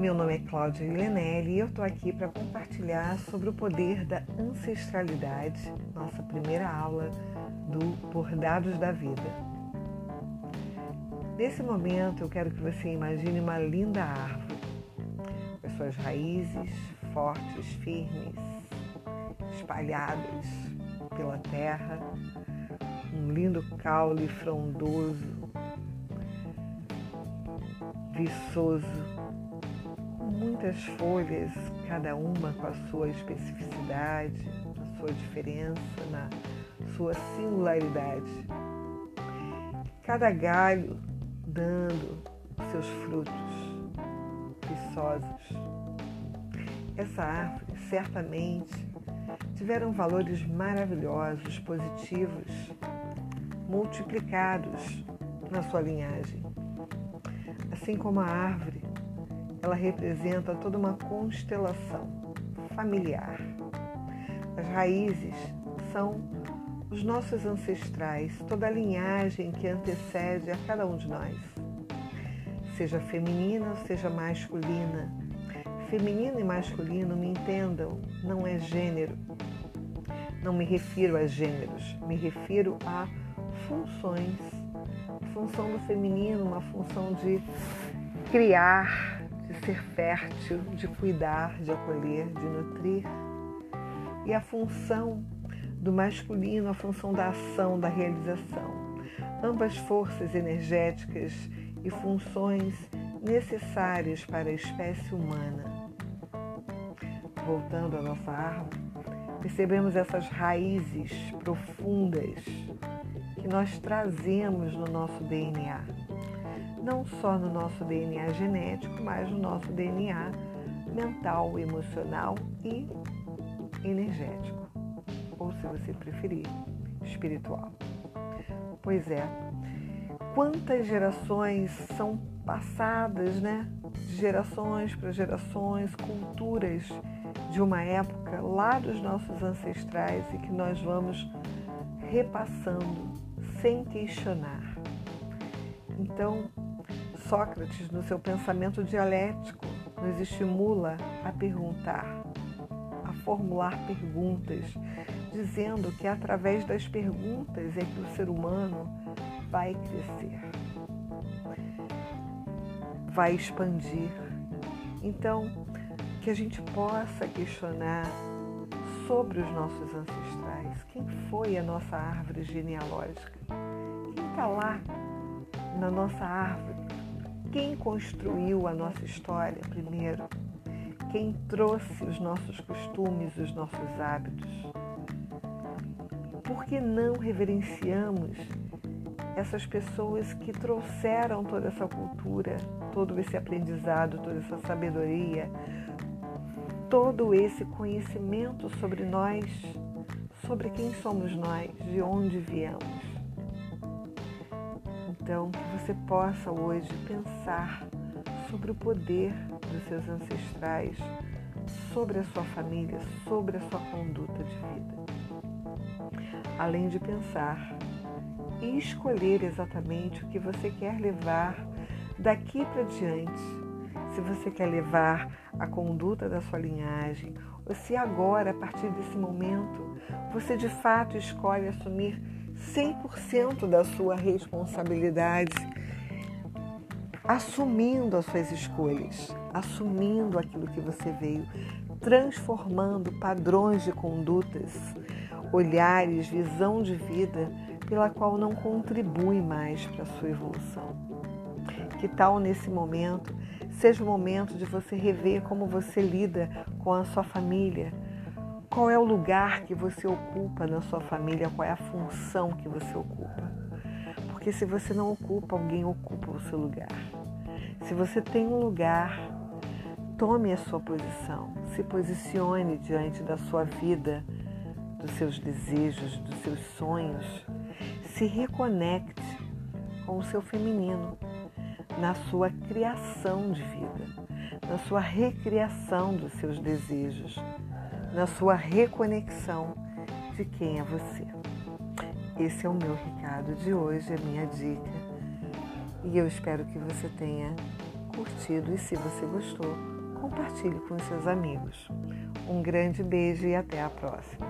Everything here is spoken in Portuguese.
Meu nome é Cláudia Lenelli e eu estou aqui para compartilhar sobre o poder da ancestralidade, nossa primeira aula do Bordados da Vida. Nesse momento eu quero que você imagine uma linda árvore, com as suas raízes fortes, firmes, espalhadas pela terra, um lindo caule frondoso, viçoso muitas folhas, cada uma com a sua especificidade, a sua diferença, na sua singularidade. Cada galho dando seus frutos viçosos. Essa árvore certamente tiveram valores maravilhosos, positivos, multiplicados na sua linhagem. Assim como a árvore ela representa toda uma constelação familiar. As raízes são os nossos ancestrais, toda a linhagem que antecede a cada um de nós, seja feminina seja masculina. Feminino e masculino, me entendam, não é gênero. Não me refiro a gêneros, me refiro a funções. Função do feminino, uma função de criar, de ser fértil, de cuidar, de acolher, de nutrir. E a função do masculino, a função da ação, da realização. Ambas forças energéticas e funções necessárias para a espécie humana. Voltando à nossa árvore, percebemos essas raízes profundas que nós trazemos no nosso DNA não só no nosso DNA genético, mas no nosso DNA mental, emocional e energético, ou se você preferir, espiritual. Pois é, quantas gerações são passadas, né? De gerações para gerações, culturas de uma época lá dos nossos ancestrais e que nós vamos repassando sem questionar. Então, Sócrates, no seu pensamento dialético, nos estimula a perguntar, a formular perguntas, dizendo que através das perguntas é que o ser humano vai crescer, vai expandir. Então, que a gente possa questionar sobre os nossos ancestrais. Quem foi a nossa árvore genealógica? Quem está lá na nossa árvore? Quem construiu a nossa história primeiro? Quem trouxe os nossos costumes, os nossos hábitos? Por que não reverenciamos essas pessoas que trouxeram toda essa cultura, todo esse aprendizado, toda essa sabedoria, todo esse conhecimento sobre nós, sobre quem somos nós, de onde viemos? Então, que você possa hoje pensar sobre o poder dos seus ancestrais, sobre a sua família, sobre a sua conduta de vida. Além de pensar e escolher exatamente o que você quer levar daqui para diante. Se você quer levar a conduta da sua linhagem, ou se agora, a partir desse momento, você de fato escolhe assumir 100% da sua responsabilidade, assumindo as suas escolhas, assumindo aquilo que você veio, transformando padrões de condutas, olhares, visão de vida pela qual não contribui mais para a sua evolução. Que tal nesse momento seja o momento de você rever como você lida com a sua família, qual é o lugar que você ocupa na sua família? Qual é a função que você ocupa? Porque se você não ocupa, alguém ocupa o seu lugar. Se você tem um lugar, tome a sua posição, se posicione diante da sua vida, dos seus desejos, dos seus sonhos. Se reconecte com o seu feminino na sua criação de vida, na sua recriação dos seus desejos, na sua reconexão de quem é você. Esse é o meu recado de hoje, a minha dica. E eu espero que você tenha curtido e se você gostou, compartilhe com seus amigos. Um grande beijo e até a próxima.